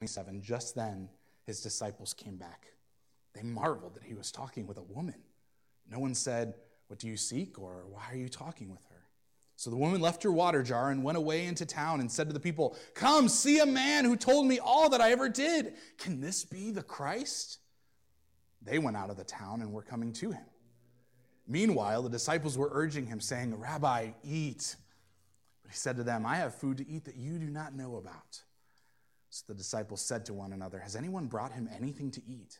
27. Just then, his disciples came back. They marveled that he was talking with a woman. No one said, What do you seek? or Why are you talking with her? So the woman left her water jar and went away into town and said to the people, Come, see a man who told me all that I ever did. Can this be the Christ? They went out of the town and were coming to him. Meanwhile, the disciples were urging him, saying, Rabbi, eat. But he said to them, I have food to eat that you do not know about. So the disciples said to one another, Has anyone brought him anything to eat?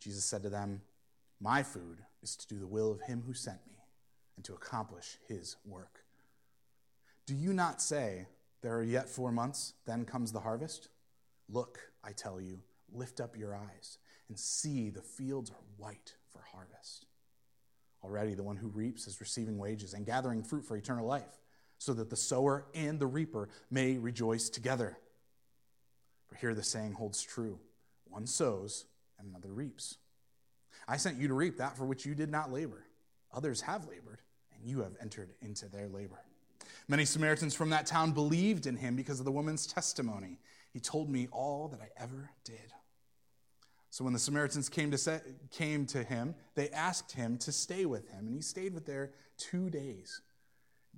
Jesus said to them, My food is to do the will of him who sent me and to accomplish his work. Do you not say, There are yet four months, then comes the harvest? Look, I tell you, lift up your eyes and see the fields are white for harvest. Already the one who reaps is receiving wages and gathering fruit for eternal life, so that the sower and the reaper may rejoice together. For here the saying holds true one sows and another reaps. I sent you to reap that for which you did not labor. Others have labored, and you have entered into their labor. Many Samaritans from that town believed in him because of the woman's testimony. He told me all that I ever did. So when the Samaritans came to, say, came to him, they asked him to stay with him, and he stayed with there two days.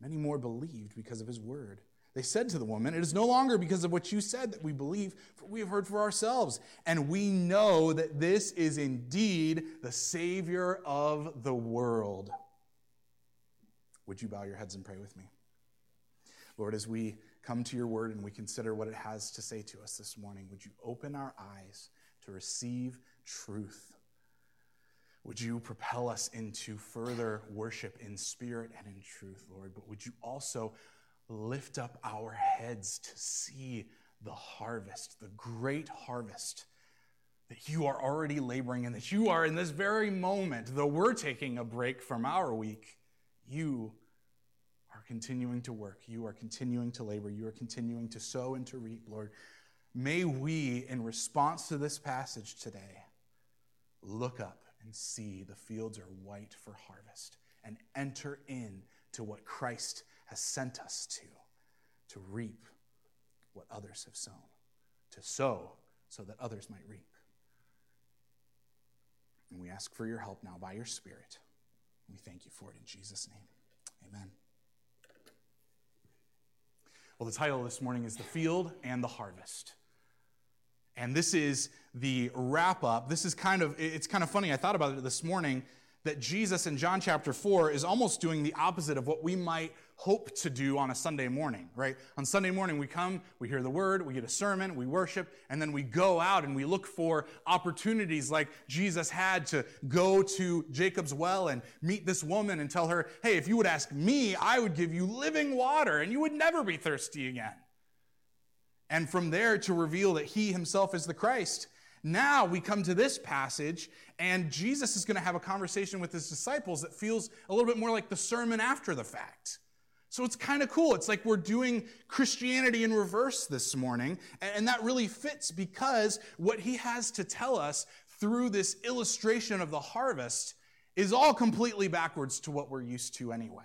Many more believed because of his word. They said to the woman, It is no longer because of what you said that we believe, for we have heard for ourselves, and we know that this is indeed the Savior of the world. Would you bow your heads and pray with me? Lord, as we come to your word and we consider what it has to say to us this morning, would you open our eyes to receive truth? Would you propel us into further worship in spirit and in truth, Lord? But would you also lift up our heads to see the harvest, the great harvest that you are already laboring in, that you are in this very moment, though we're taking a break from our week, you are continuing to work. You are continuing to labor. You are continuing to sow and to reap, Lord. May we, in response to this passage today, look up and see the fields are white for harvest and enter in to what Christ has sent us to, to reap what others have sown, to sow so that others might reap. And we ask for your help now by your Spirit. We thank you for it in Jesus' name. Amen. Well, the title this morning is The Field and the Harvest. And this is the wrap up. This is kind of, it's kind of funny. I thought about it this morning that Jesus in John chapter 4 is almost doing the opposite of what we might hope to do on a Sunday morning, right? On Sunday morning, we come, we hear the word, we get a sermon, we worship, and then we go out and we look for opportunities like Jesus had to go to Jacob's well and meet this woman and tell her, hey, if you would ask me, I would give you living water and you would never be thirsty again. And from there to reveal that he himself is the Christ. Now we come to this passage, and Jesus is going to have a conversation with his disciples that feels a little bit more like the sermon after the fact. So it's kind of cool. It's like we're doing Christianity in reverse this morning, and that really fits because what he has to tell us through this illustration of the harvest is all completely backwards to what we're used to anyway.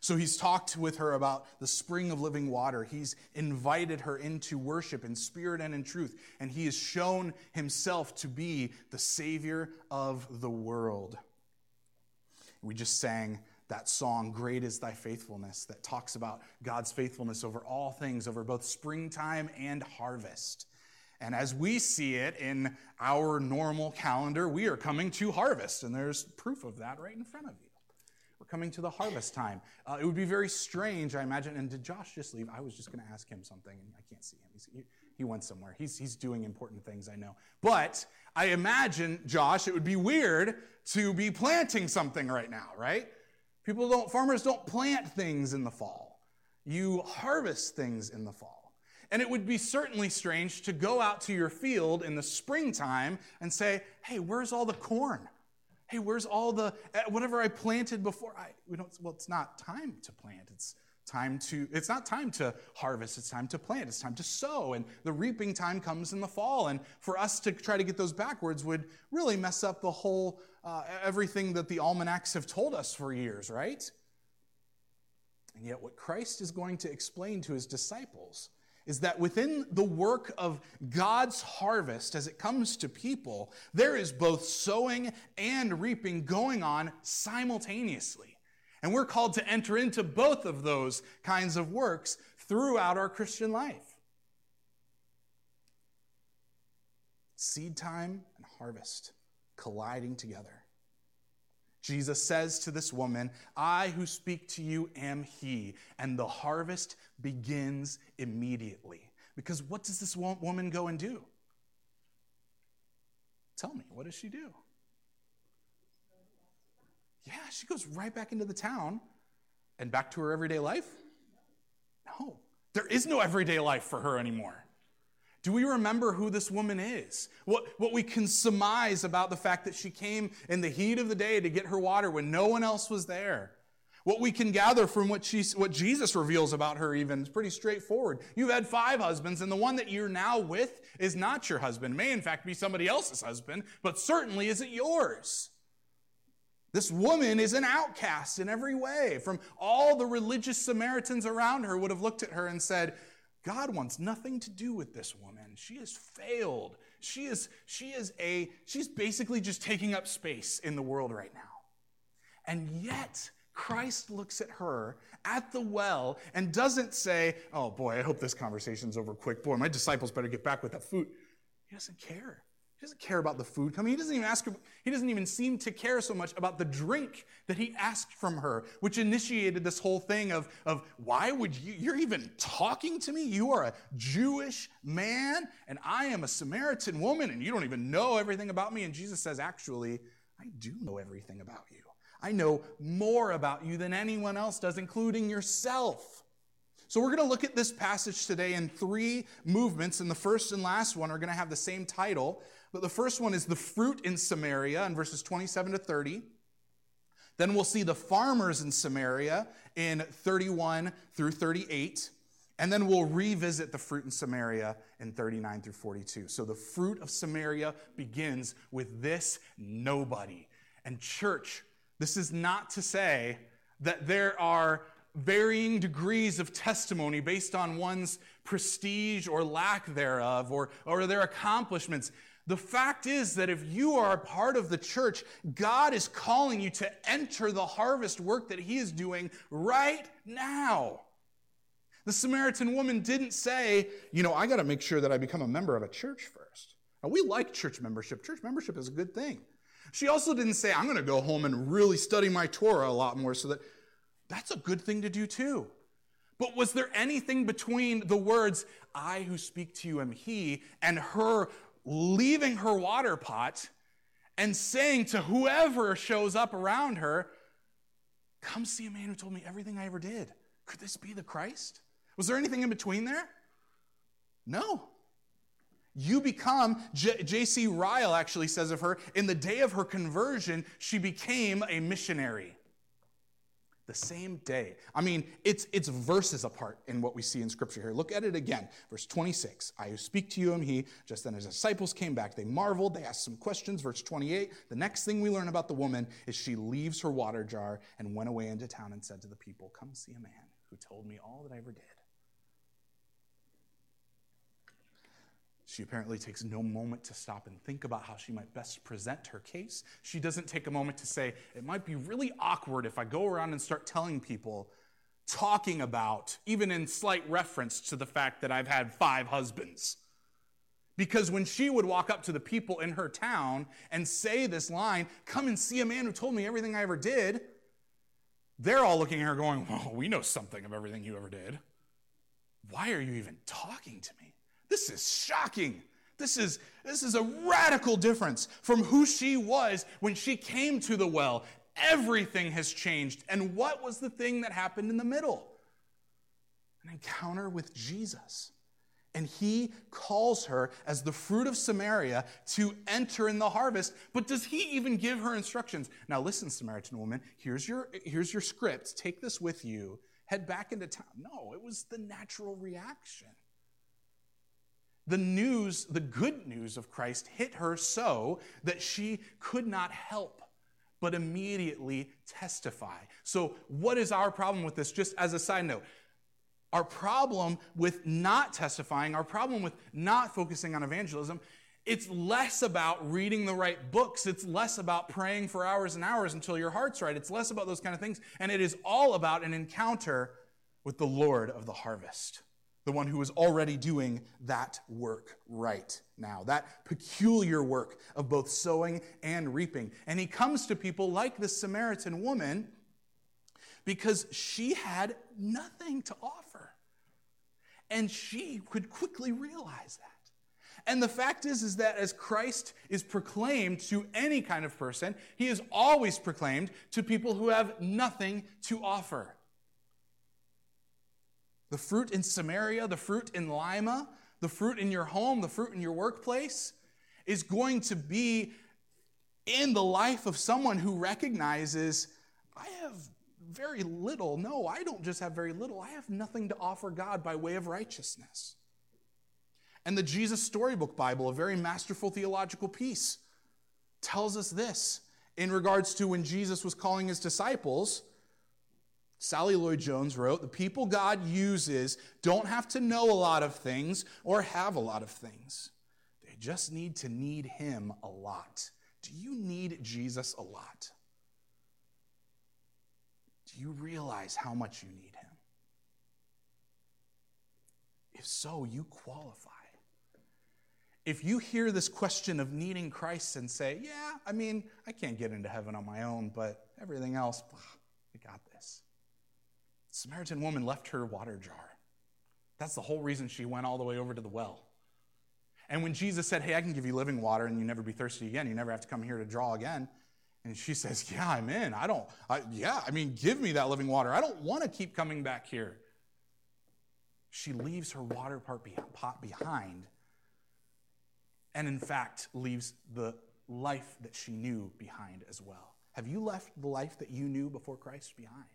So he's talked with her about the spring of living water. He's invited her into worship in spirit and in truth. And he has shown himself to be the Savior of the world. We just sang that song, Great is Thy Faithfulness, that talks about God's faithfulness over all things, over both springtime and harvest. And as we see it in our normal calendar, we are coming to harvest, and there's proof of that right in front of you coming to the harvest time. Uh, it would be very strange, I imagine. And did Josh just leave? I was just going to ask him something, and I can't see him. He's, he, he went somewhere. He's, he's doing important things, I know. But I imagine, Josh, it would be weird to be planting something right now, right? People don't, farmers don't plant things in the fall. You harvest things in the fall. And it would be certainly strange to go out to your field in the springtime and say, hey, where's all the corn? Hey, where's all the, eh, whatever I planted before? I, we don't, well, it's not time to plant. It's time to, it's not time to harvest. It's time to plant. It's time to sow. And the reaping time comes in the fall. And for us to try to get those backwards would really mess up the whole, uh, everything that the almanacs have told us for years, right? And yet, what Christ is going to explain to his disciples is that within the work of God's harvest as it comes to people, there is both sowing and reaping going on simultaneously. And we're called to enter into both of those kinds of works throughout our Christian life. Seed time and harvest colliding together. Jesus says to this woman, I who speak to you am he. And the harvest begins immediately. Because what does this woman go and do? Tell me, what does she do? Yeah, she goes right back into the town and back to her everyday life? No, there is no everyday life for her anymore. Do we remember who this woman is? What, what we can surmise about the fact that she came in the heat of the day to get her water when no one else was there? What we can gather from what, she, what Jesus reveals about her, even, is pretty straightforward. You've had five husbands, and the one that you're now with is not your husband. May, in fact, be somebody else's husband, but certainly isn't yours. This woman is an outcast in every way. From all the religious Samaritans around her would have looked at her and said, God wants nothing to do with this woman. She has failed. She is, she is a, she's basically just taking up space in the world right now. And yet, Christ looks at her at the well and doesn't say, Oh boy, I hope this conversation's over quick. Boy, my disciples better get back with that food. He doesn't care. He doesn't care about the food coming. He doesn't even ask, he doesn't even seem to care so much about the drink that he asked from her, which initiated this whole thing of, of why would you, you're even talking to me? You are a Jewish man and I am a Samaritan woman and you don't even know everything about me. And Jesus says, actually, I do know everything about you. I know more about you than anyone else does, including yourself. So, we're going to look at this passage today in three movements, and the first and last one are going to have the same title. But the first one is the fruit in Samaria in verses 27 to 30. Then we'll see the farmers in Samaria in 31 through 38. And then we'll revisit the fruit in Samaria in 39 through 42. So the fruit of Samaria begins with this nobody. And, church, this is not to say that there are varying degrees of testimony based on one's prestige or lack thereof or, or their accomplishments. The fact is that if you are a part of the church, God is calling you to enter the harvest work that He is doing right now. The Samaritan woman didn't say, you know, I got to make sure that I become a member of a church first. Now, we like church membership. Church membership is a good thing. She also didn't say, I'm going to go home and really study my Torah a lot more so that that's a good thing to do too. But was there anything between the words, I who speak to you am he, and her leaving her water pot and saying to whoever shows up around her, Come see a man who told me everything I ever did. Could this be the Christ? Was there anything in between there? No. You become, J.C. Ryle actually says of her, in the day of her conversion, she became a missionary the same day. I mean, it's, it's verses apart in what we see in Scripture here. Look at it again. Verse 26 I who speak to you am he. Just then his disciples came back. They marveled. They asked some questions. Verse 28 The next thing we learn about the woman is she leaves her water jar and went away into town and said to the people, Come see a man who told me all that I ever did. She apparently takes no moment to stop and think about how she might best present her case. She doesn't take a moment to say, it might be really awkward if I go around and start telling people, talking about, even in slight reference to the fact that I've had five husbands. Because when she would walk up to the people in her town and say this line, come and see a man who told me everything I ever did, they're all looking at her going, well, we know something of everything you ever did. Why are you even talking to me? This is shocking. This is, this is a radical difference from who she was when she came to the well. Everything has changed. And what was the thing that happened in the middle? An encounter with Jesus. And he calls her as the fruit of Samaria to enter in the harvest. But does he even give her instructions? Now, listen, Samaritan woman, here's your, here's your script. Take this with you. Head back into town. No, it was the natural reaction the news, the good news of Christ hit her so that she could not help but immediately testify. So, what is our problem with this? Just as a side note, Our problem with not testifying, our problem with not focusing on evangelism, it's less about reading the right books. It's less about praying for hours and hours until your heart's right. It's less about those kind of things. And it is all about an encounter with the Lord of the harvest, the one who is already doing that work right now, that peculiar work of both sowing and reaping. And he comes to people like the Samaritan woman because she had nothing to offer. And she could quickly realize that. And the fact is, is that as Christ is proclaimed to any kind of person, he is always proclaimed to people who have nothing to offer. The fruit in Samaria, the fruit in Lima, the fruit in your home, the fruit in your workplace is going to be in the life of someone who recognizes, I have very little. No, I don't just have very little. I have nothing to offer God by way of righteousness. And the Jesus Storybook Bible, a very masterful theological piece, tells us this in regards to when Jesus was calling his disciples. Sally Lloyd Jones wrote, The people God uses don't have to know a lot of things or have a lot of things. They just need to need Him a lot. Do you need Jesus a lot? Do you realize how much you need Him? If so, you qualify. If you hear this question of needing Christ and say, Yeah, I mean, I can't get into heaven on my own, but everything else, I got this. The Samaritan woman left her water jar. That's the whole reason she went all the way over to the well. And when Jesus said, Hey, I can give you living water and you never be thirsty again, you never have to come here to draw again. And she says, Yeah, I'm in. I don't, I, yeah, I mean, give me that living water. I don't want to keep coming back here. She leaves her water pot behind and, in fact, leaves the life that she knew behind as well. Have you left the life that you knew before Christ behind?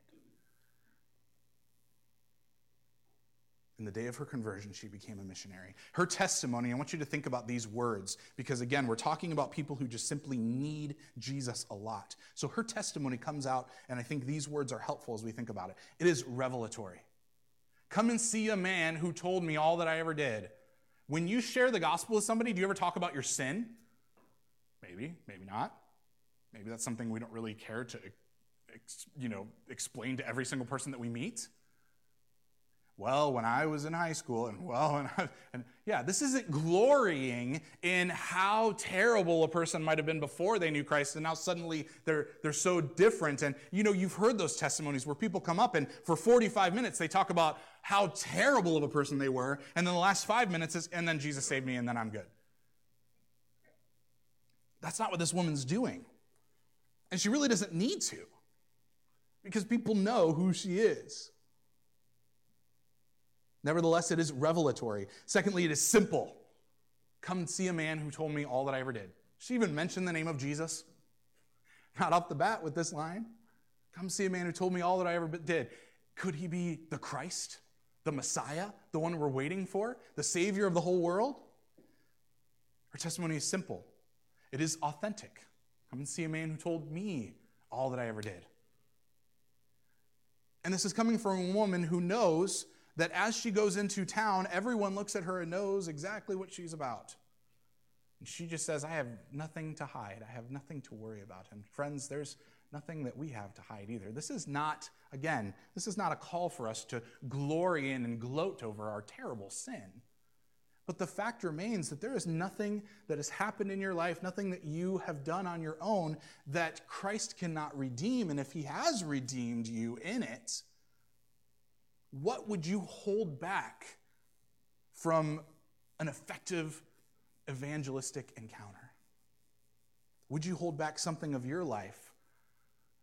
In the day of her conversion, she became a missionary. Her testimony, I want you to think about these words because, again, we're talking about people who just simply need Jesus a lot. So her testimony comes out, and I think these words are helpful as we think about it. It is revelatory. Come and see a man who told me all that I ever did. When you share the gospel with somebody, do you ever talk about your sin? Maybe, maybe not. Maybe that's something we don't really care to you know, explain to every single person that we meet well, when I was in high school, and well, and, I, and, yeah, this isn't glorying in how terrible a person might have been before they knew Christ, and now suddenly they're they're so different. And you know, you've heard those testimonies where people come up and for 45 minutes they talk about how terrible of a person they were, and then the last five minutes is, and then Jesus saved me, and then I'm good. That's not what this woman's doing, and she really doesn't need to, because people know who she is. Nevertheless, it is revelatory. Secondly, it is simple. Come and see a man who told me all that I ever did. She even mentioned the name of Jesus. Not off the bat with this line. Come see a man who told me all that I ever did. Could he be the Christ, the Messiah, the one we're waiting for, the Savior of the whole world? Her testimony is simple, it is authentic. Come and see a man who told me all that I ever did. And this is coming from a woman who knows that as she goes into town, everyone looks at her and knows exactly what she's about. And she just says, I have nothing to hide. I have nothing to worry about. And friends, there's nothing that we have to hide either. This is not, again, this is not a call for us to glory in and gloat over our terrible sin. But the fact remains that there is nothing that has happened in your life, nothing that you have done on your own that Christ cannot redeem. And if He has redeemed you in it, what would you hold back from an effective evangelistic encounter? Would you hold back something of your life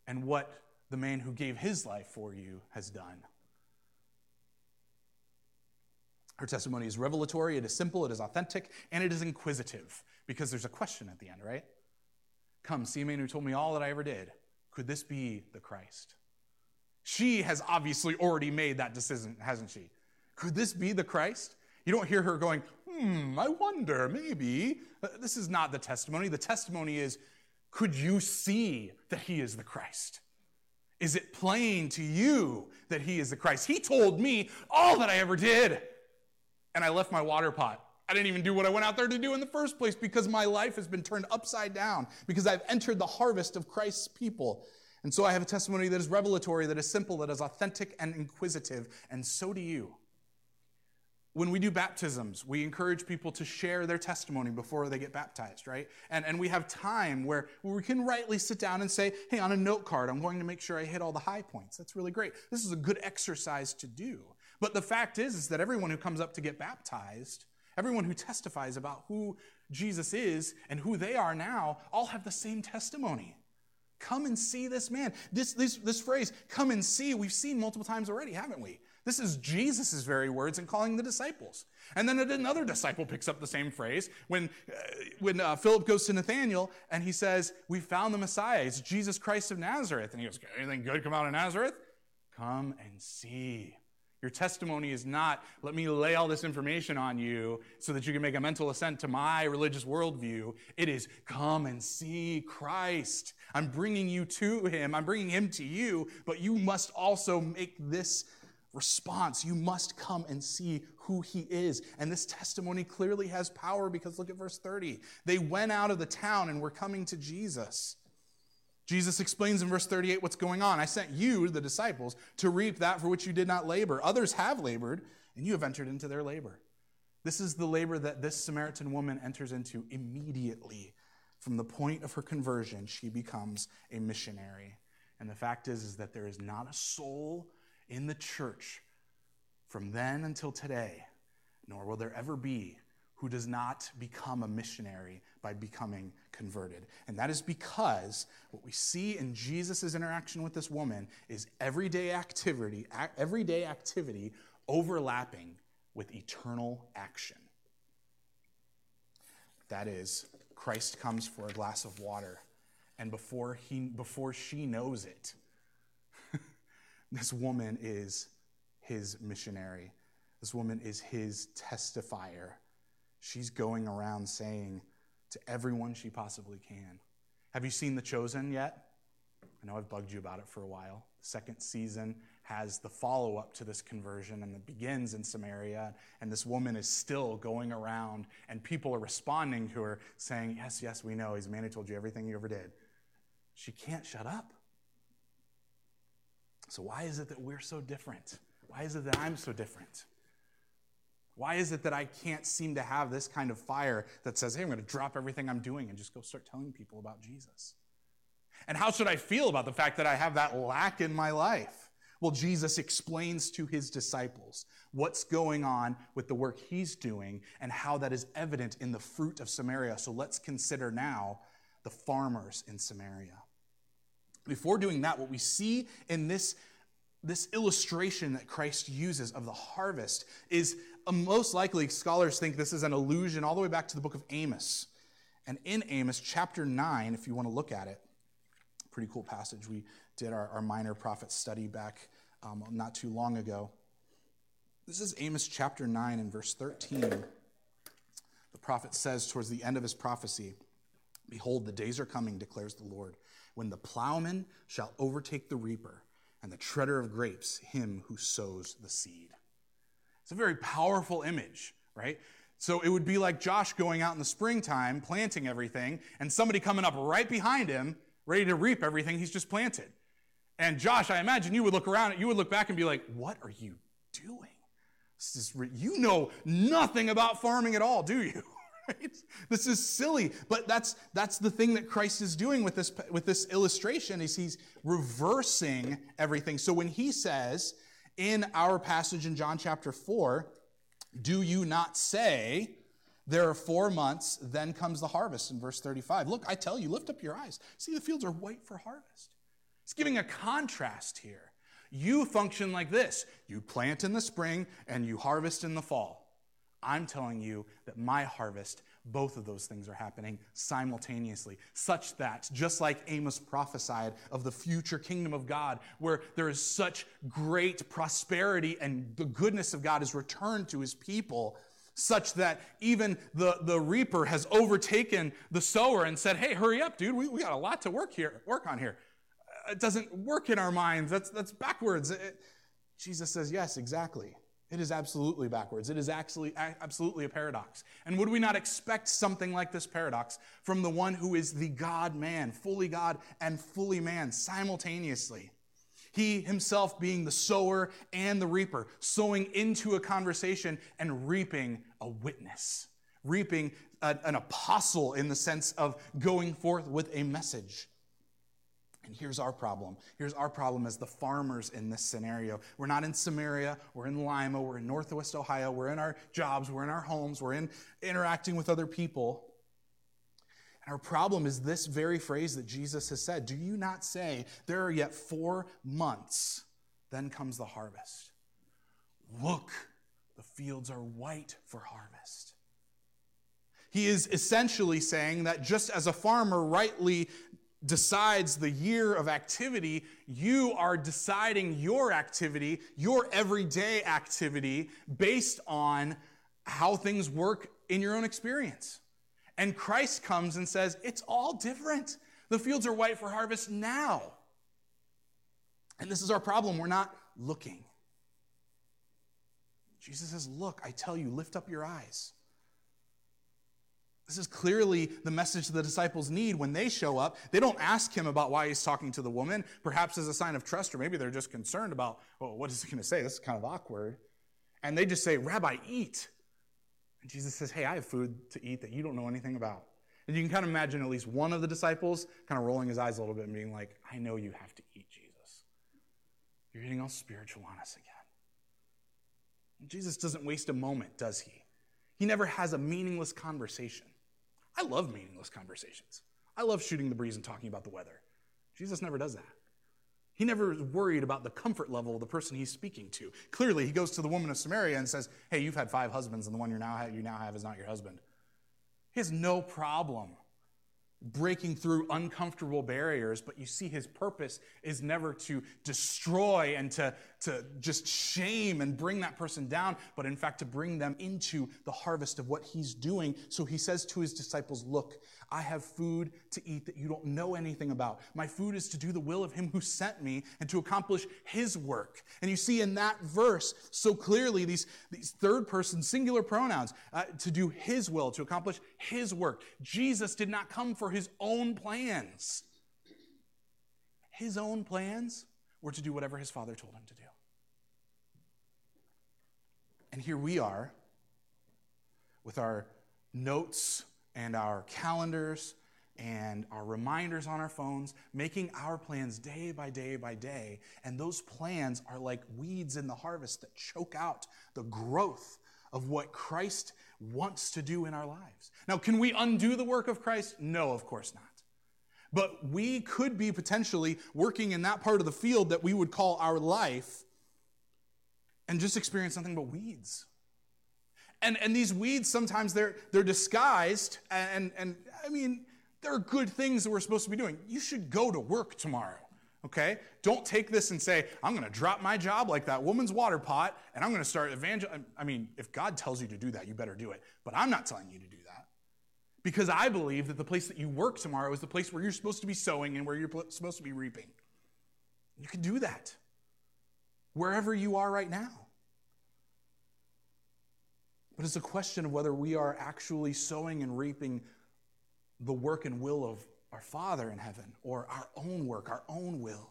and what the man who gave his life for you has done? Her testimony is revelatory, it is simple, it is authentic, and it is inquisitive because there's a question at the end, right? Come, see a man who told me all that I ever did. Could this be the Christ? She has obviously already made that decision, hasn't she? Could this be the Christ? You don't hear her going, hmm, I wonder, maybe. Uh, this is not the testimony. The testimony is, could you see that he is the Christ? Is it plain to you that he is the Christ? He told me all that I ever did. And I left my water pot. I didn't even do what I went out there to do in the first place because my life has been turned upside down, because I've entered the harvest of Christ's people. And so I have a testimony that is revelatory, that is simple, that is authentic and inquisitive, and so do you. When we do baptisms, we encourage people to share their testimony before they get baptized, right? And, and we have time where, we can rightly sit down and say, hey, on a note card, I'm going to make sure I hit all the high points. That's really great. This is a good exercise to do. But the fact is, is that everyone who comes up to get baptized, everyone who testifies about who Jesus is and who they are now, all have the same testimony. Come and see this man. This, this, this phrase, come and see, we've seen multiple times already, haven't we? This is Jesus' very words in calling the disciples. And then another disciple picks up the same phrase when, uh, when uh, Philip goes to Nathanael and he says, We found the Messiah. It's Jesus Christ of Nazareth. And he goes, Anything good come out of Nazareth? Come and see. Your testimony is not, let me lay all this information on you so that you can make a mental assent to my religious worldview. It is, come and see Christ. I'm bringing you to him. I'm bringing him to you, but you must also make this response. You must come and see who he is. And this testimony clearly has power because look at verse 30. They went out of the town and were coming to Jesus. Jesus explains in verse 38 what's going on. I sent you, the disciples, to reap that for which you did not labor. Others have labored, and you have entered into their labor. This is the labor that this Samaritan woman enters into immediately. From the point of her conversion, she becomes a missionary. And the fact is, is that there is not a soul in the church from then until today, nor will there ever be, who does not become a missionary by becoming converted. And that is because what we see in Jesus' interaction with this woman is everyday activity, everyday activity overlapping with eternal action. That is, Christ comes for a glass of water, and before, he, before she knows it, this woman is his missionary. This woman is his testifier. She's going around saying to everyone she possibly can. Have you seen The Chosen yet? I know I've bugged you about it for a while. The second season has the follow up to this conversion and it begins in Samaria. And this woman is still going around, and people are responding to her saying, Yes, yes, we know. He's a man who told you everything you ever did. She can't shut up. So, why is it that we're so different? Why is it that I'm so different? Why is it that I can't seem to have this kind of fire that says, hey, I'm going to drop everything I'm doing and just go start telling people about Jesus? And how should I feel about the fact that I have that lack in my life? Well, Jesus explains to his disciples what's going on with the work he's doing and how that is evident in the fruit of Samaria. So let's consider now the farmers in Samaria. Before doing that, what we see in this, this illustration that Christ uses of the harvest is most likely, scholars think this is an allusion all the way back to the book of Amos. And in Amos chapter 9, if you want to look at it, pretty cool passage. We did our, our minor prophet study back um, not too long ago. This is Amos chapter 9 and verse 13. The prophet says towards the end of his prophecy, Behold, the days are coming, declares the Lord, when the plowman shall overtake the reaper, and the treader of grapes him who sows the seed. It's a very powerful image, right? So it would be like Josh going out in the springtime, planting everything, and somebody coming up right behind him, ready to reap everything he's just planted. And Josh, I imagine you would look around, you would look back and be like, what are you doing? This is, you know nothing about farming at all, do you? This is silly, but that's that's the thing that Christ is doing with this with this illustration is he's reversing everything. So when he says in our passage in John chapter 4, do you not say there are 4 months then comes the harvest in verse 35. Look, I tell you, lift up your eyes. See the fields are white for harvest. It's giving a contrast here. You function like this. You plant in the spring and you harvest in the fall. I'm telling you that my harvest, both of those things are happening simultaneously, such that, just like Amos prophesied of the future kingdom of God, where there is such great prosperity and the goodness of God is returned to his people, such that even the, the reaper has overtaken the sower and said, Hey, hurry up, dude, we, we got a lot to work here, work on here. it doesn't work in our minds. That's, that's backwards. It, Jesus says, yes, exactly. It is absolutely backwards. It is actually absolutely a paradox. And would we not expect something like this paradox from the one who is the God man, fully God and fully man simultaneously? He himself being the sower and the reaper, sowing into a conversation and reaping a witness, reaping a, an apostle in the sense of going forth with a message. And here's our problem. Here's our problem as the farmers in this scenario. We're not in Samaria, we're in Lima, we're in Northwest Ohio, we're in our jobs, we're in our homes, we're in interacting with other people. And our problem is this very phrase that Jesus has said Do you not say, There are yet four months, then comes the harvest? Look, the fields are white for harvest. He is essentially saying that just as a farmer rightly decides the year of activity, you are deciding your activity, your everyday activity, based on how things work in your own experience. And Christ comes and says, It's all different. The fields are white for harvest now. And this is our problem. We're not looking. Jesus says, Look, I tell you, lift up your eyes. This is clearly the message the disciples need when they show up. They don't ask him about why he's talking to the woman, perhaps as a sign of trust, or maybe they're just concerned about, well, what is he going to say? This is kind of awkward. And they just say, Rabbi, eat. And Jesus says, Hey, I have food to eat that you don't know anything about. And you can kind of imagine at least one of the disciples kind of rolling his eyes a little bit and being like, I know you have to eat, Jesus. You're getting all spiritual on us again. And Jesus doesn't waste a moment, does he? He never has a meaningless conversation. I love meaningless conversations. I love shooting the breeze and talking about the weather. Jesus never does that. He never is worried about the comfort level of the person he's speaking to. Clearly, he goes to the woman of Samaria and says, Hey, you've had five husbands, and the one you now have, you now have is not your husband. He has no problem breaking through uncomfortable barriers, but you see his purpose is never to destroy and to, to just shame and bring that person down, but in fact to bring them into the harvest of what he's doing. So he says to his disciples, Look, I have food to eat that you don't know anything about. My food is to do the will of him who sent me and to accomplish his work. And you see in that verse so clearly these, these third person singular pronouns uh, to do his will, to accomplish his work. Jesus did not come for his own plans. His own plans were to do whatever his father told him to do. And here we are with our notes and our calendars and our reminders on our phones, making our plans day by day by day. And those plans are like weeds in the harvest that choke out the growth of what Christ wants to do in our lives. Now, can we undo the work of Christ? No, of course not. But we could be potentially working in that part of the field that we would call our life and just experience nothing but weeds. And, and these weeds, sometimes they're, they're disguised. And, and I mean, there are good things that we're supposed to be doing. You should go to work tomorrow, okay? Don't take this and say, I'm going to drop my job like that woman's water pot and I'm going to start evangel. I mean, if God tells you to do that, you better do it. But I'm not telling you to do that. Because I believe that the place that you work tomorrow is the place where you're supposed to be sowing and where you're supposed to be reaping. You can do that wherever you are right now. But it's a question of whether we are actually sowing and reaping the work and will of our Father in heaven or our own work, our own will.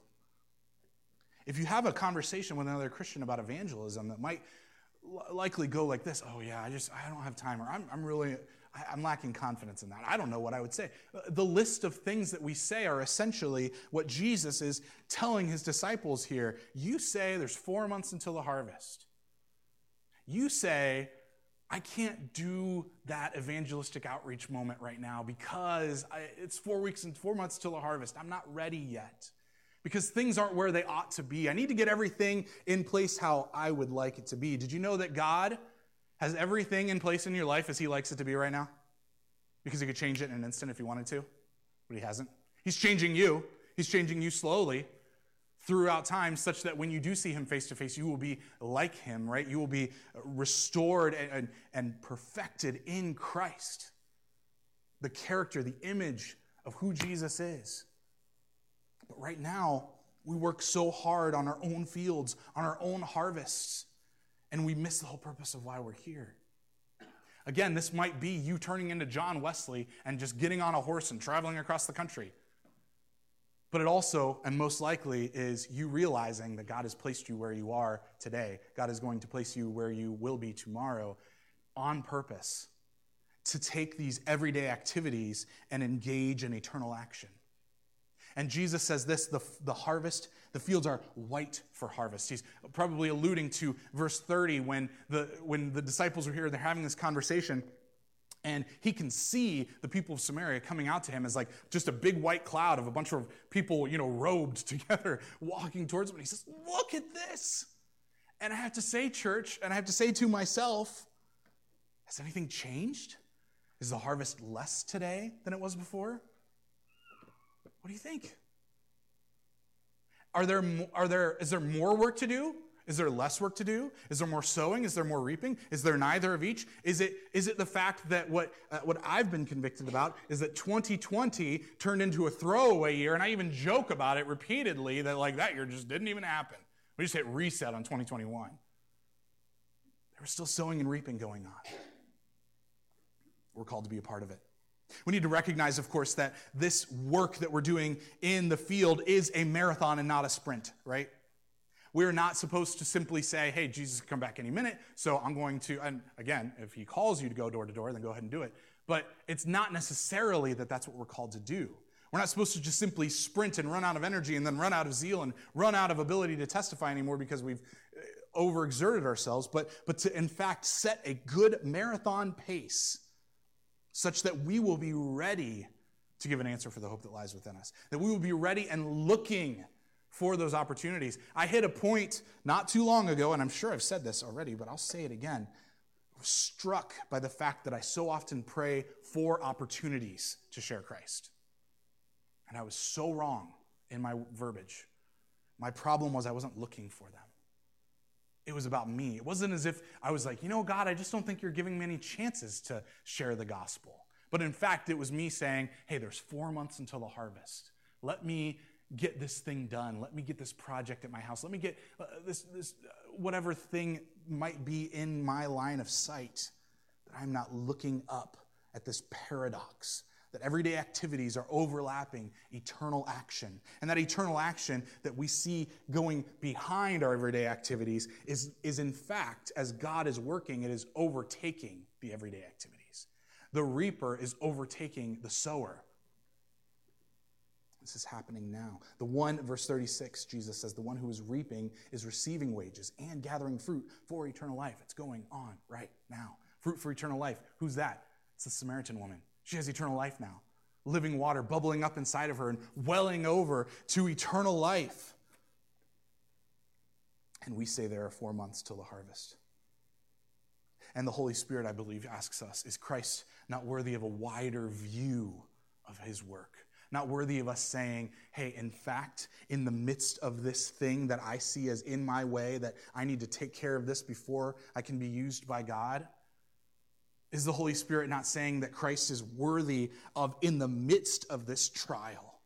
If you have a conversation with another Christian about evangelism that might likely go like this oh yeah i just i don't have time or i'm, I'm really i'm lacking confidence in that. I don't know what i would say. Uh, the list of things that we say are essentially what jesus is telling his disciples here. You say there's four months until the harvest. You say I can't do that evangelistic outreach moment right now because I, it's four weeks and four months till the harvest. I'm not ready yet because things aren't where they ought to be. I need to get everything in place how I would like it to be. Did you know that God has everything in place in your life as He likes it to be right now? Because He could change it in an instant if He wanted to, but He hasn't. He's changing you, He's changing you slowly throughout time such that when you do see him face to face, you will be like him, right? You will be restored and, and, and, perfected in Christ. The character, the image of who Jesus is. But right now, we work so hard on our own fields, on our own harvests, and we miss the whole purpose of why we're here. Again, this might be you turning into John Wesley and just getting on a horse and traveling across the country. But it also, and most likely, is you realizing that God has placed you where you are today. God is going to place you where you will be tomorrow on purpose to take these everyday activities and engage in eternal action. And Jesus says this the, the harvest, the fields are white for harvest. He's probably alluding to verse 30 when the, when the disciples are here, they're having this conversation. And he can see the people of Samaria coming out to him as like just a big white cloud of a bunch of people, you know, robed together, walking towards him. And he says, Look at this. And I have to say, church, and I have to say to myself, has anything changed? Is the harvest less today than it was before? What do you think? Are there, are there, is there more work to do? Is there less work to do? Is there more sowing? Is there more reaping? Is there neither of each? Is it, is it the fact that what, uh, what I've been convicted about is that 2020 turned into a throwaway year, and I even joke about it repeatedly that like that year just didn't even happen. We just hit reset on 2021. There was still sowing and reaping going on. We're called to be a part of it. We need to recognize, of course, that this work that we're doing in the field is a marathon and not a sprint, right? We're not supposed to simply say, hey, Jesus come back any minute, so I'm going to, and again, if he calls you to go door to door, then go ahead and do it. But it's not necessarily that that's what we're called to do. We're not supposed to just simply sprint and run out of energy and then run out of zeal and run out of ability to testify anymore because we've uh, overexerted ourselves, but, but to in fact set a good marathon pace such that we will be ready to give an answer for the hope that lies within us, that we will be ready and looking for those opportunities. I hit a point not too long ago, and I'm sure I've said this already, but I'll say it again. I was struck by the fact that I so often pray for opportunities to share Christ. And I was so wrong in my verbiage. My problem was I wasn't looking for them. It was about me. It wasn't as if I was like, you know, God, I just don't think you're giving me any chances to share the gospel. But in fact, it was me saying, hey, there's four months until the harvest. Let me get this thing done. Let me get this project at my house. Let me get uh, this, this uh, whatever thing might be in my line of sight that I'm not looking up at this paradox that everyday activities are overlapping eternal action. And that eternal action that we see going behind our everyday activities is, is in fact, as God is working, it is overtaking the everyday activities. The reaper is overtaking the sower. This is happening now. The one, verse 36, Jesus says, the one who is reaping is receiving wages and gathering fruit for eternal life. It's going on right now. Fruit for eternal life. Who's that? It's the Samaritan woman. She has eternal life now. Living water bubbling up inside of her and welling over to eternal life. And we say there are four months till the harvest. And the Holy Spirit, I believe, asks us Is Christ not worthy of a wider view of his work? Not worthy of us saying, hey, in fact, in the midst of this thing that I see as in my way, that I need to take care of this before I can be used by God? Is the Holy Spirit not saying that Christ is worthy of, in the midst of this trial,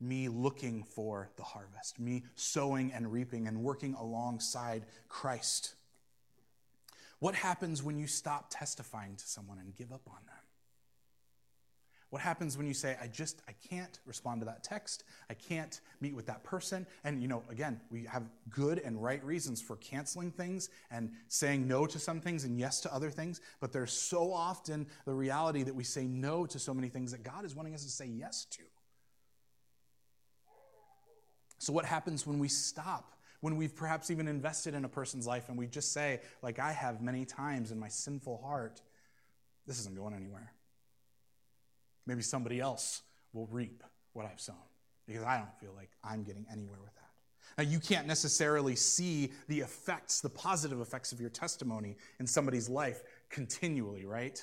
me looking for the harvest, me sowing and reaping and working alongside Christ? What happens when you stop testifying to someone and give up on them? What happens when you say, I just, I can't respond to that text. I can't meet with that person. And, you know, again, we have good and right reasons for canceling things and saying no to some things and yes to other things. But there's so often the reality that we say no to so many things that God is wanting us to say yes to. So, what happens when we stop? When we've perhaps even invested in a person's life and we just say, like I have many times in my sinful heart, this isn't going anywhere. Maybe somebody else will reap what I've sown because I don't feel like I'm getting anywhere with that. Now, you can't necessarily see the effects, the positive effects of your testimony in somebody's life continually, right?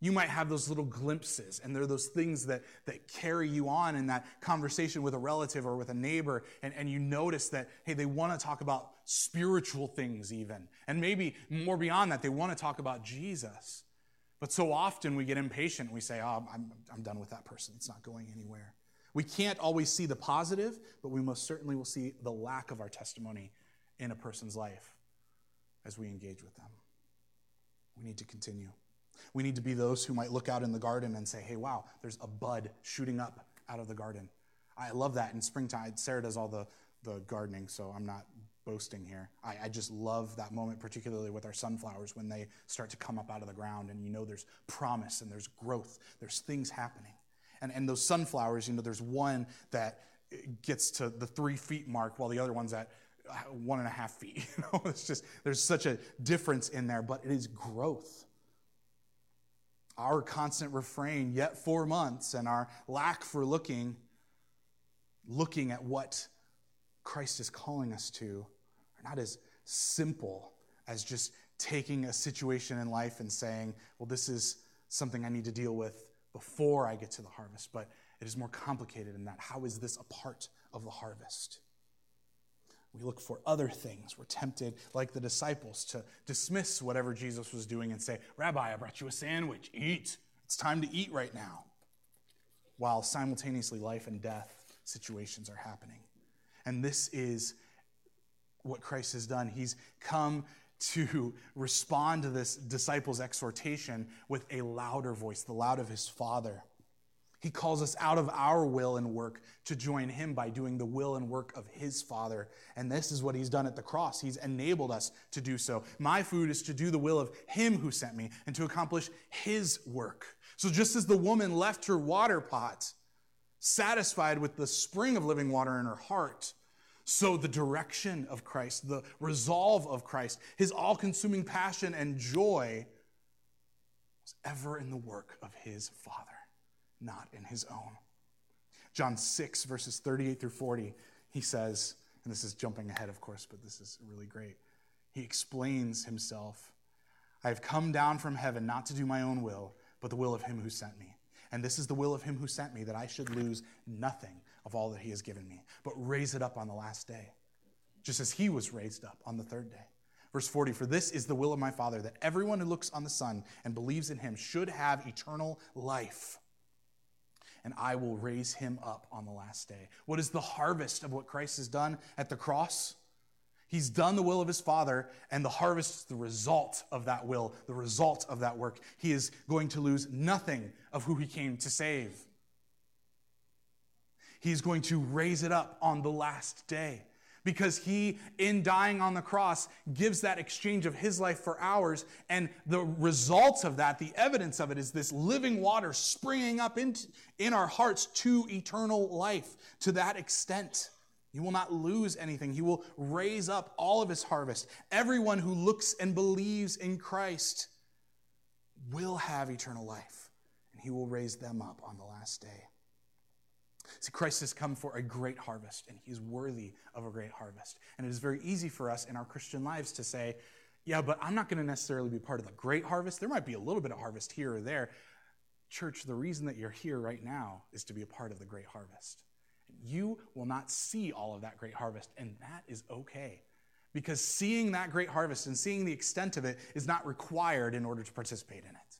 You might have those little glimpses, and they're those things that, that carry you on in that conversation with a relative or with a neighbor, and, and you notice that, hey, they want to talk about spiritual things, even. And maybe more beyond that, they want to talk about Jesus. But so often we get impatient. We say, oh, I'm, I'm done with that person. It's not going anywhere. We can't always see the positive, but we most certainly will see the lack of our testimony in a person's life as we engage with them. We need to continue. We need to be those who might look out in the garden and say, hey, wow, there's a bud shooting up out of the garden. I love that in springtime. Sarah does all the, the gardening, so I'm not boasting here. I, I, just love that moment, particularly with our sunflowers when they start to come up out of the ground and you know there's promise and there's growth, there's things happening. And, and those sunflowers, you know, there's one that gets to the three feet mark while the other one's at uh, one and a half feet. You know, it's just, there's such a difference in there, but it is growth. Our constant refrain, yet four months, and our lack for looking, looking at what Christ is calling us to, are not as simple as just taking a situation in life and saying, well, this is something I need to deal with before I get to the harvest, but it is more complicated than that. How is this a part of the harvest? We look for other things. We're tempted, like the disciples, to dismiss whatever Jesus was doing and say, Rabbi, I brought you a sandwich. Eat. It's time to eat right now. While simultaneously, life and death situations are happening. And this is what Christ has done. He's come to respond to this disciples' exhortation with a louder voice, the loud of his Father. He calls us out of our will and work to join him by doing the will and work of his Father. And this is what he's done at the cross. He's enabled us to do so. My food is to do the will of him who sent me and to accomplish his work. So just as the woman left her water pot, satisfied with the spring of living water in her heart, so, the direction of Christ, the resolve of Christ, his all consuming passion and joy was ever in the work of his Father, not in his own. John 6, verses 38 through 40, he says, and this is jumping ahead, of course, but this is really great. He explains himself I have come down from heaven not to do my own will, but the will of him who sent me. And this is the will of him who sent me, that I should lose nothing of all that he has given me, but raise it up on the last day, just as he was raised up on the third day. Verse 40 For this is the will of my Father, that everyone who looks on the Son and believes in him should have eternal life. And I will raise him up on the last day. What is the harvest of what Christ has done at the cross? He's done the will of his Father, and the harvest is the result of that will, the result of that work. He is going to lose nothing of who he came to save. He's going to raise it up on the last day because he, in dying on the cross, gives that exchange of his life for ours. And the results of that, the evidence of it, is this living water springing up in, in our hearts to eternal life to that extent. He will not lose anything. He will raise up all of his harvest. Everyone who looks and believes in Christ will have eternal life, and he will raise them up on the last day. See, Christ has come for a great harvest, and he is worthy of a great harvest. And it is very easy for us in our Christian lives to say, yeah, but I'm not going to necessarily be part of the great harvest. There might be a little bit of harvest here or there. Church, the reason that you're here right now is to be a part of the great harvest. You will not see all of that great harvest, and that is okay. Because seeing that great harvest and seeing the extent of it is not required in order to participate in it.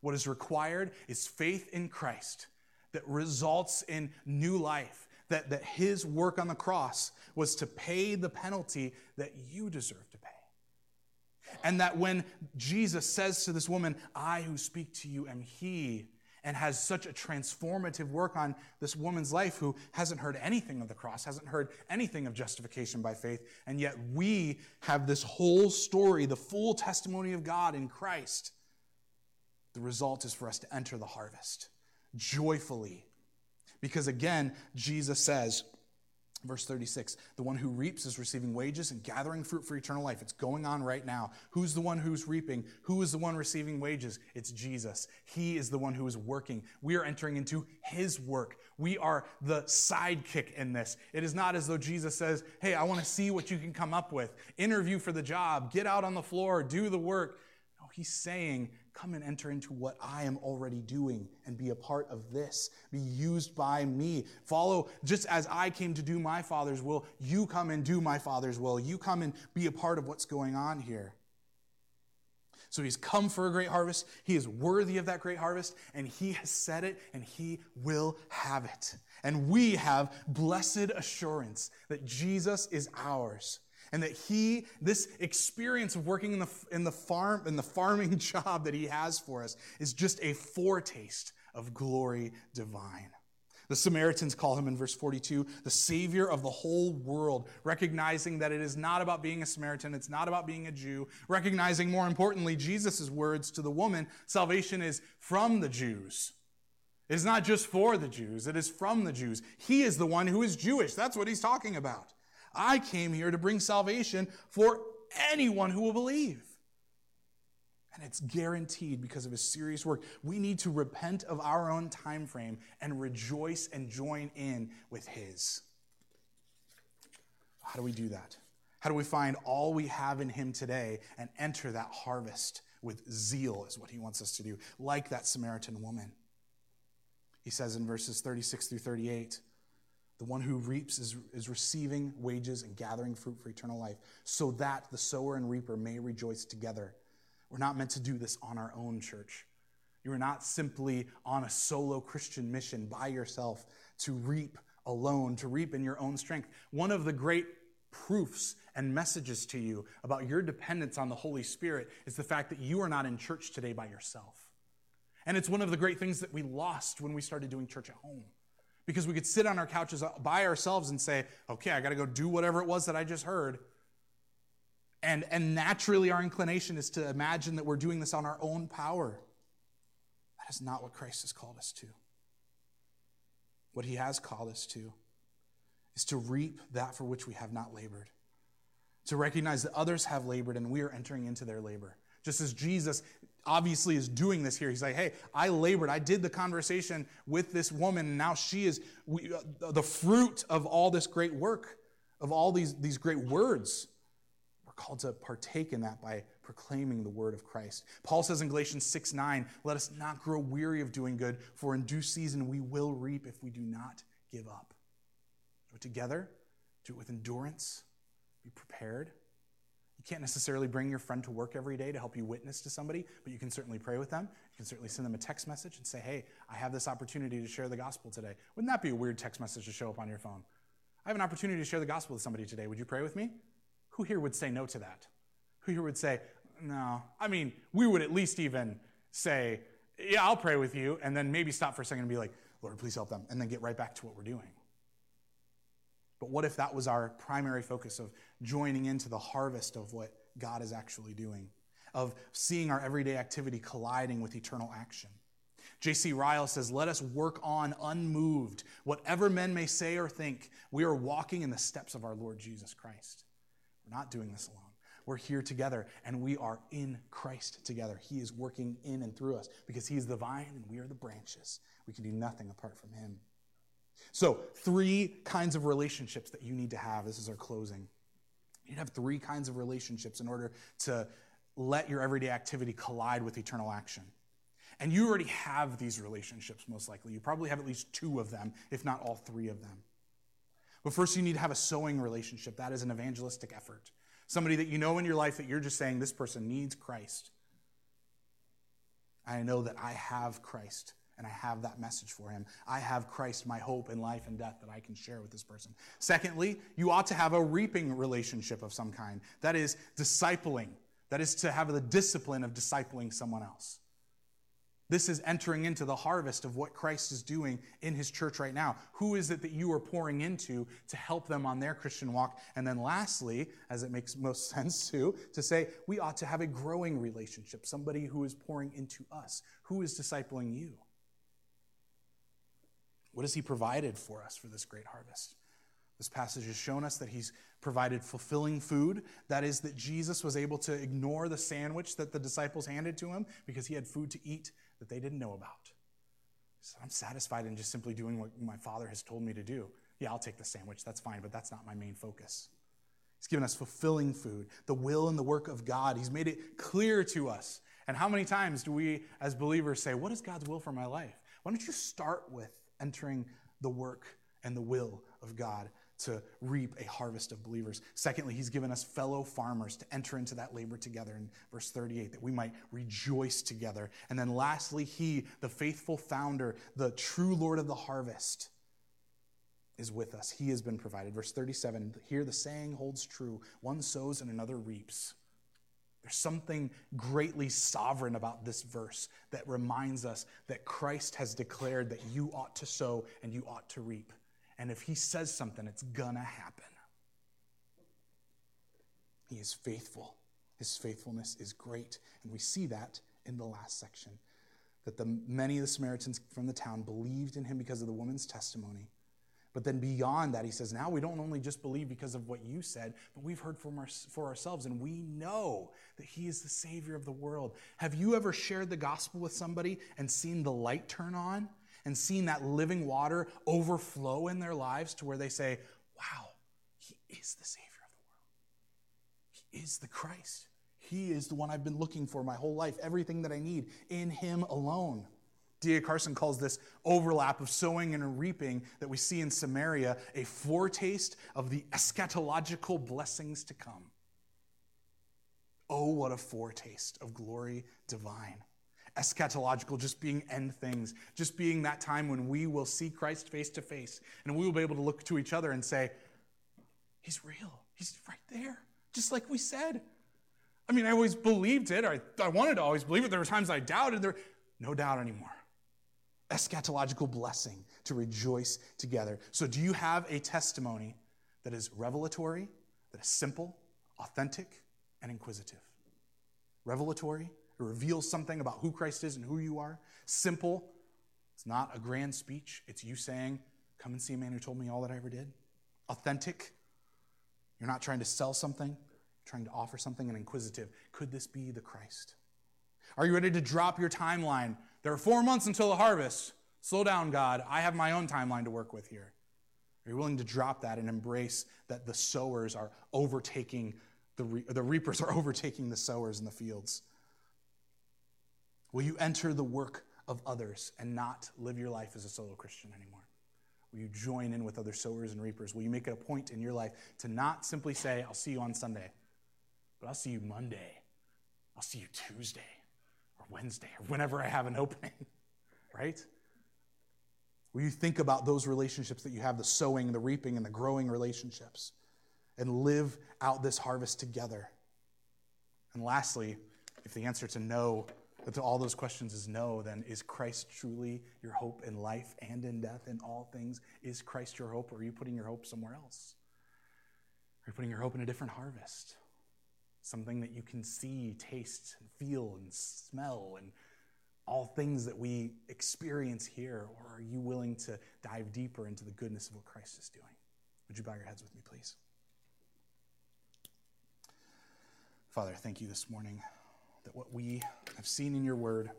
What is required is faith in Christ that results in new life, that, that his work on the cross was to pay the penalty that you deserve to pay. And that when Jesus says to this woman, I who speak to you am he, and has such a transformative work on this woman's life who hasn't heard anything of the cross, hasn't heard anything of justification by faith, and yet we have this whole story, the full testimony of God in Christ. The result is for us to enter the harvest joyfully. Because again, Jesus says, Verse 36 The one who reaps is receiving wages and gathering fruit for eternal life. It's going on right now. Who's the one who's reaping? Who is the one receiving wages? It's Jesus. He is the one who is working. We are entering into his work. We are the sidekick in this. It is not as though Jesus says, Hey, I want to see what you can come up with. Interview for the job, get out on the floor, do the work. No, he's saying, Come and enter into what I am already doing and be a part of this. Be used by me. Follow, just as I came to do my Father's will, you come and do my Father's will. You come and be a part of what's going on here. So he's come for a great harvest. He is worthy of that great harvest, and he has said it, and he will have it. And we have blessed assurance that Jesus is ours. And that he, this experience of working in the, in the farm, in the farming job that he has for us, is just a foretaste of glory divine. The Samaritans call him in verse 42 the Savior of the whole world, recognizing that it is not about being a Samaritan, it's not about being a Jew, recognizing more importantly Jesus' words to the woman salvation is from the Jews. It is not just for the Jews, it is from the Jews. He is the one who is Jewish. That's what he's talking about. I came here to bring salvation for anyone who will believe and it's guaranteed because of his serious work. We need to repent of our own time frame and rejoice and join in with his. How do we do that? How do we find all we have in him today and enter that harvest with zeal, is what he wants us to do, like that Samaritan woman? He says in verses 36 through 38 the one who reaps is, is receiving wages and gathering fruit for eternal life, so that the sower and reaper may rejoice together. We're not meant to do this on our own, church. You are not simply on a solo Christian mission by yourself to reap alone, to reap in your own strength. One of the great proofs and messages to you about your dependence on the Holy Spirit is the fact that you are not in church today by yourself. And it's one of the great things that we lost when we started doing church at home. Because we could sit on our couches by ourselves and say, okay, I got to go do whatever it was that I just heard. And, and naturally, our inclination is to imagine that we're doing this on our own power. That is not what Christ has called us to. What he has called us to is to reap that for which we have not labored, to recognize that others have labored and we are entering into their labor. Just as Jesus obviously is doing this here. He's like, hey, I labored. I did the conversation with this woman, and now she is we, uh, the fruit of all this great work, of all these, these great words We're called to partake in that by proclaiming the word of Christ. Paul says in Galatians 6 9, let us not grow weary of doing good, for in due season we will reap if we do not give up. Do it together, do it with endurance, be prepared. Can't necessarily bring your friend to work every day to help you witness to somebody, but you can certainly pray with them. You can certainly send them a text message and say, hey, I have this opportunity to share the gospel today. Wouldn't that be a weird text message to show up on your phone? I have an opportunity to share the gospel with somebody today. Would you pray with me? Who here would say no to that? Who here would say, no? I mean, we would at least even say, yeah, I'll pray with you, and then maybe stop for a second and be like, Lord, please help them, and then get right back to what we're doing. But what if that was our primary focus of joining into the harvest of what God is actually doing, of seeing our everyday activity colliding with eternal action? J.C. Ryle says, Let us work on unmoved. Whatever men may say or think, we are walking in the steps of our Lord Jesus Christ. We're not doing this alone. We're here together and we are in Christ together. He is working in and through us because He is the vine and we are the branches. We can do nothing apart from Him. So, three kinds of relationships that you need to have. This is our closing. You have three kinds of relationships in order to let your everyday activity collide with eternal action. And you already have these relationships, most likely. You probably have at least two of them, if not all three of them. But first, you need to have a sowing relationship. That is an evangelistic effort. Somebody that you know in your life that you're just saying, this person needs Christ. I know that I have Christ and I have that message for him. I have Christ, my hope in life and death, that I can share with this person. Secondly, you ought to have a reaping relationship of some kind. That is discipling. That is to have the discipline of discipling someone else. This is entering into the harvest of what Christ is doing in his church right now. Who is it that you are pouring into to help them on their Christian walk? And then, lastly, as it makes most sense to, to say we ought to have a growing relationship, somebody who is pouring into us. Who is discipling you? What has he provided for us for this great harvest? This passage has shown us that he's provided fulfilling food. That is, that Jesus was able to ignore the sandwich that the disciples handed to him because he had food to eat that they didn't know about. So I'm satisfied in just simply doing what my father has told me to do. Yeah, I'll take the sandwich, that's fine, but that's not my main focus. He's given us fulfilling food, the will and the work of God. He's made it clear to us. And how many times do we, as believers, say, What is God's will for my life? Why don't you start with entering the work and the will of God to reap a harvest of believers. Secondly, he's given us fellow farmers to enter into that labor together in verse 38, that we might rejoice together. And then lastly, he, the faithful founder, the true Lord of the harvest, is with us. He has been provided. Verse 37 here the saying holds true one sows and another reaps. There's something greatly sovereign about this verse that reminds us that Christ has declared that you ought to sow and you ought to reap. And if he says something, it's gonna happen. He is faithful. His faithfulness is great. And we see that in the last section that the, many of the Samaritans from the town believed in him because of the woman's testimony. But then beyond that, he says, now we don't only just believe because of what you said, but we've heard from our, for ourselves, and we know that he is the Savior of the world. Have you ever shared the gospel with somebody and seen the light turn on and seen that living water overflow in their lives to where they say, wow, he is the Savior of the world? He is the Christ. He is the one I've been looking for my whole life, everything that I need in him alone. D.A. Carson calls this overlap of sowing and reaping that we see in Samaria a foretaste of the eschatological blessings to come. Oh, what a foretaste of glory divine. Eschatological, just being end things, just being that time when we will see Christ face to face and we will be able to look to each other and say, He's real. He's right there, just like we said. I mean, I always believed it. I, I wanted to always believe it. There were times I doubted. There, no doubt anymore eschatological blessing to rejoice together. So, do you have a testimony that is revelatory, that is simple, authentic, and inquisitive? Revelatory, it reveals something about who Christ is and who you are. Simple, it's not a grand speech, it's you saying, Come and see a man who told me all that I ever did. Authentic, you're not trying to sell something, trying to offer something, and inquisitive. Could this be the Christ? Are you ready to drop your timeline there are four months until the harvest. Slow down, God. I have my own timeline to work with here. Are you willing to drop that and embrace that the sowers are overtaking, the, re- the reapers are overtaking the sowers in the fields? Will you enter the work of others and not live your life as a solo Christian anymore? Will you join in with other sowers and reapers? Will you make it a point in your life to not simply say, I'll see you on Sunday, but I'll see you Monday, I'll see you Tuesday, Wednesday or whenever I have an opening, right? Will you think about those relationships that you have the sowing, the reaping, and the growing relationships and live out this harvest together? And lastly, if the answer to no, to all those questions is no, then is Christ truly your hope in life and in death in all things? Is Christ your hope, or are you putting your hope somewhere else? Are you putting your hope in a different harvest? Something that you can see, taste, feel, and smell, and all things that we experience here? Or are you willing to dive deeper into the goodness of what Christ is doing? Would you bow your heads with me, please? Father, thank you this morning that what we have seen in your word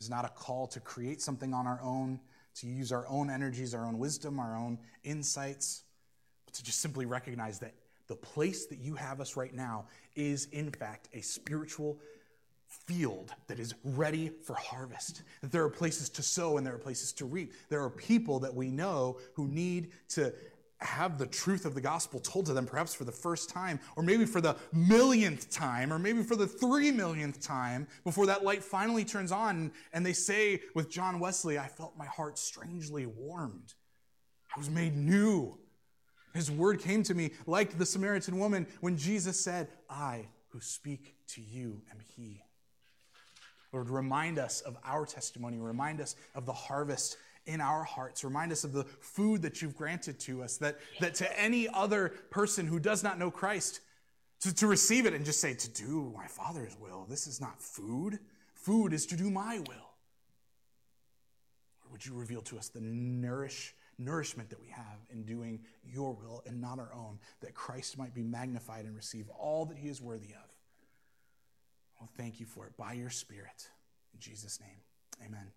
is not a call to create something on our own, to use our own energies, our own wisdom, our own insights, but to just simply recognize that the place that you have us right now is, in fact, a spiritual field that is ready for harvest. That there are places to sow and there are places to reap. There are people that we know who need to have the truth of the gospel told to them, perhaps for the first time, or maybe for the millionth time, or maybe for the three millionth time, before that light finally turns on. And they say with John Wesley, I felt my heart strangely warmed. I was made new. His word came to me like the Samaritan woman when Jesus said, I who speak to you am he. Lord, remind us of our testimony. Remind us of the harvest in our hearts. Remind us of the food that you've granted to us, that, that to any other person who does not know Christ, to, to receive it and just say, to do my Father's will. This is not food. Food is to do my will. Would you reveal to us the nourish nourishment that we have in doing your will and not our own, that Christ might be magnified and receive all that he is worthy of. Well, thank you for it by your Spirit. In Jesus' name, amen.